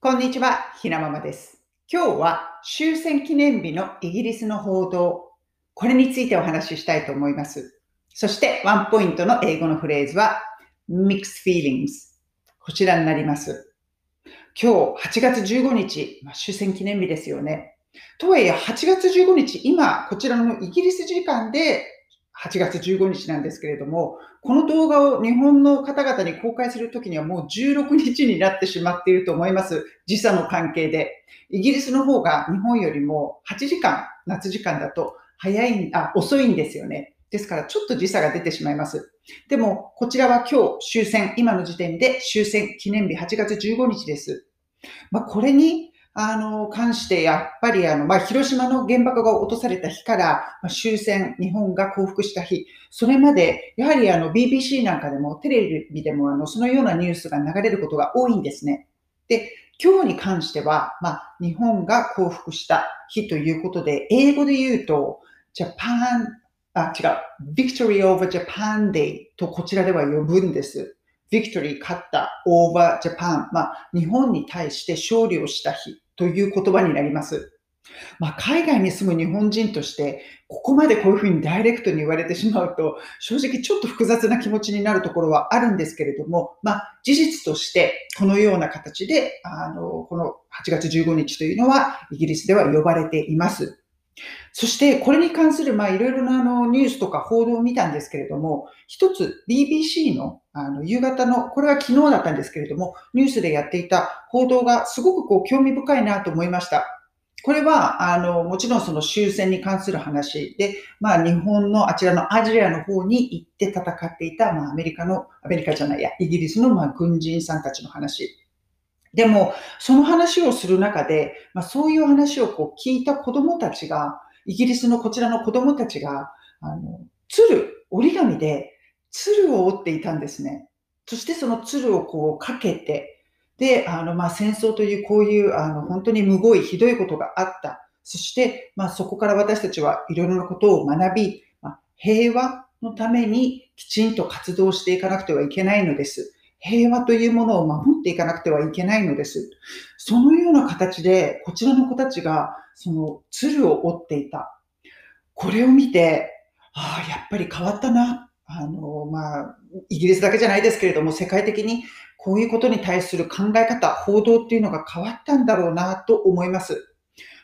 こんにちは、ひなままです。今日は終戦記念日のイギリスの報道、これについてお話ししたいと思います。そしてワンポイントの英語のフレーズは mixed feelings。こちらになります。今日8月15日、まあ、終戦記念日ですよね。とはいえ8月15日、今こちらのイギリス時間で8月15日なんですけれども、この動画を日本の方々に公開するときにはもう16日になってしまっていると思います。時差の関係で。イギリスの方が日本よりも8時間、夏時間だと早い、あ、遅いんですよね。ですからちょっと時差が出てしまいます。でも、こちらは今日終戦、今の時点で終戦記念日8月15日です。まあ、これにあの、関して、やっぱり、あの、まあ、広島の原爆が落とされた日から、ま、終戦、日本が降伏した日、それまで、やはり、あの、BBC なんかでも、テレビでも、あの、そのようなニュースが流れることが多いんですね。で、今日に関しては、まあ、日本が降伏した日ということで、英語で言うと、ジャパン、あ、違う、Victory over Japan Day とこちらでは呼ぶんです。Victory 勝った over Japan、まあ、日本に対して勝利をした日という言葉になります。まあ、海外に住む日本人として、ここまでこういうふうにダイレクトに言われてしまうと、正直ちょっと複雑な気持ちになるところはあるんですけれども、まあ、事実として、このような形で、あの、この8月15日というのは、イギリスでは呼ばれています。そして、これに関する、まあ、いろいろなあのニュースとか報道を見たんですけれども、一つ BBC のあの夕方の、これは昨日だったんですけれども、ニュースでやっていた報道がすごくこう興味深いなと思いました。これは、あの、もちろんその終戦に関する話で、まあ日本のあちらのアジアの方に行って戦っていた、まあアメリカの、アメリカじゃないや、イギリスのまあ軍人さんたちの話。でも、その話をする中で、まあそういう話をこう聞いた子供たちが、イギリスのこちらの子供たちが、あの、鶴、折り紙で鶴を折っていたんですね。そしてその鶴をこうかけて、で、あの、まあ、戦争というこういう、あの、本当にむごいひどいことがあった。そして、まあ、そこから私たちはいろいろなことを学び、まあ、平和のためにきちんと活動していかなくてはいけないのです。平和というものを守っていかなくてはいけないのです。そのような形で、こちらの子たちが、その鶴を折っていた。これを見て、ああ、やっぱり変わったな。あの、まあ、イギリスだけじゃないですけれども、世界的にこういうことに対する考え方、報道っていうのが変わったんだろうなと思います。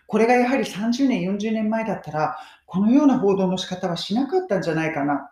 これがやはり30年、40年前だったら、このような報道の仕方はしなかったんじゃないかな。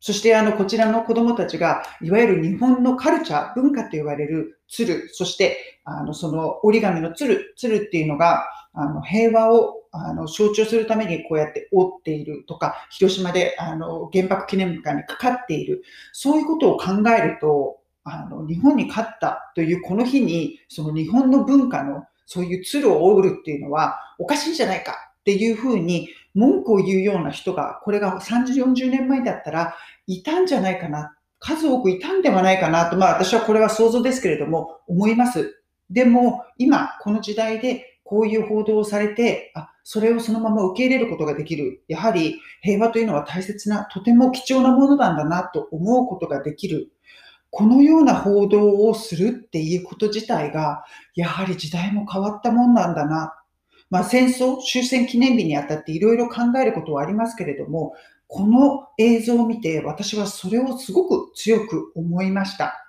そして、あの、こちらの子供たちが、いわゆる日本のカルチャー、文化と言われる鶴、そして、あの、その折り紙の鶴、鶴っていうのが、あの、平和を、あの、象徴するためにこうやって折っているとか、広島で、あの、原爆記念館にかかっている。そういうことを考えると、あの、日本に勝ったというこの日に、その日本の文化のそういう鶴を折るっていうのはおかしいんじゃないかっていうふうに文句を言うような人が、これが30、40年前だったらいたんじゃないかな。数多くいたんではないかなと、まあ私はこれは想像ですけれども思います。でも今この時代でこういう報道をされて、あ、それをそのまま受け入れることができる。やはり平和というのは大切な、とても貴重なものなんだなと思うことができる。このような報道をするっていうこと自体が、やはり時代も変わったもんなんだな。まあ戦争、終戦記念日にあたっていろいろ考えることはありますけれども、この映像を見て私はそれをすごく強く思いました。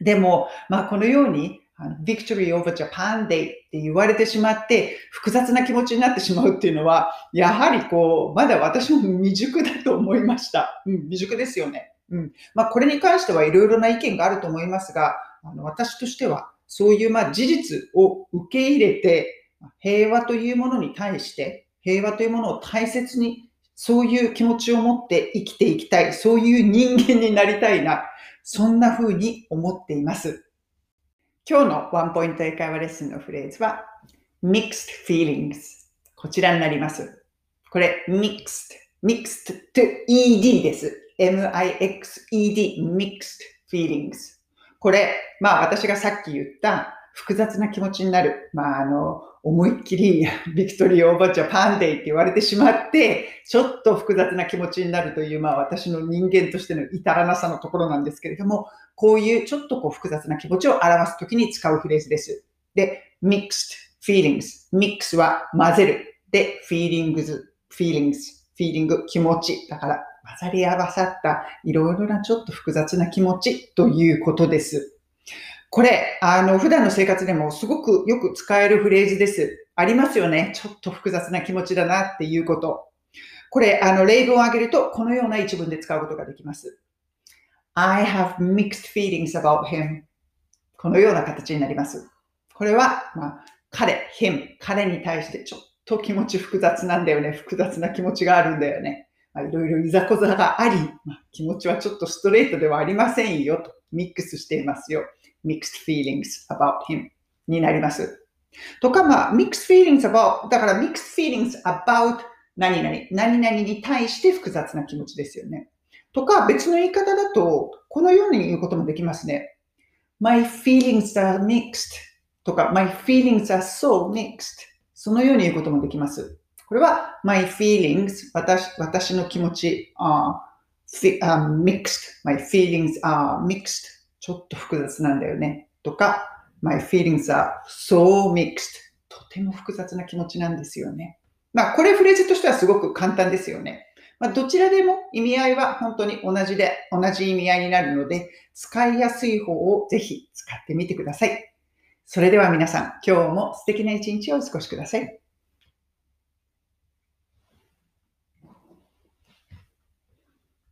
でも、まあこのように、Victory over Japan Day って言われてしまって、複雑な気持ちになってしまうっていうのは、やはりこう、まだ私も未熟だと思いました。うん、未熟ですよね。うん。まあこれに関してはいろいろな意見があると思いますが、あの私としては、そういうまあ事実を受け入れて、平和というものに対して、平和というものを大切に、そういう気持ちを持って生きていきたい、そういう人間になりたいな、そんな風に思っています。今日のワンポイント英会話レッスンのフレーズは mixed feelings こちらになります。これ mixed mixed to ed です。m-i-x-e-d mixed feelings これ、まあ私がさっき言った複雑な気持ちになる。まああの、思いっきりビクトリーオーバージャーパンデイって言われてしまって、ちょっと複雑な気持ちになるという、まあ私の人間としての至らなさのところなんですけれども、こういうちょっとこう複雑な気持ちを表すときに使うフレーズです。で、mixed feelings。mix は混ぜる。で、feelings, feelings, feeling 気持ち。だから混ざり合わさったいろいろなちょっと複雑な気持ちということです。これ、あの、普段の生活でもすごくよく使えるフレーズです。ありますよね。ちょっと複雑な気持ちだなっていうこと。これ、あの、例文を挙げると、このような一文で使うことができます。I have mixed feelings about him. このような形になります。これは、まあ、彼、him、彼に対してちょっと気持ち複雑なんだよね。複雑な気持ちがあるんだよね。まあ、いろいろいざこざがあり、まあ、気持ちはちょっとストレートではありませんよと、ミックスしていますよ。Mixed feelings about him になります。とか、まあ、mixed feelings about、だから mixed feelings about 何々、何々に対して複雑な気持ちですよね。とか、別の言い方だと、このように言うこともできますね。My feelings are mixed とか、My feelings are so mixed そのように言うこともできます。これは、My feelings 私私の気持ち、are mixed My feelings are mixed ちょっと複雑なんだよね。とか、My feelings are so mixed とても複雑な気持ちなんですよね。まあ、これフレーズとしてはすごく簡単ですよね。まあ、どちらでも意味合いは本当に同じで、同じ意味合いになるので、使いやすい方をぜひ使ってみてください。それでは皆さん、今日も素敵な一日をお過ごしください。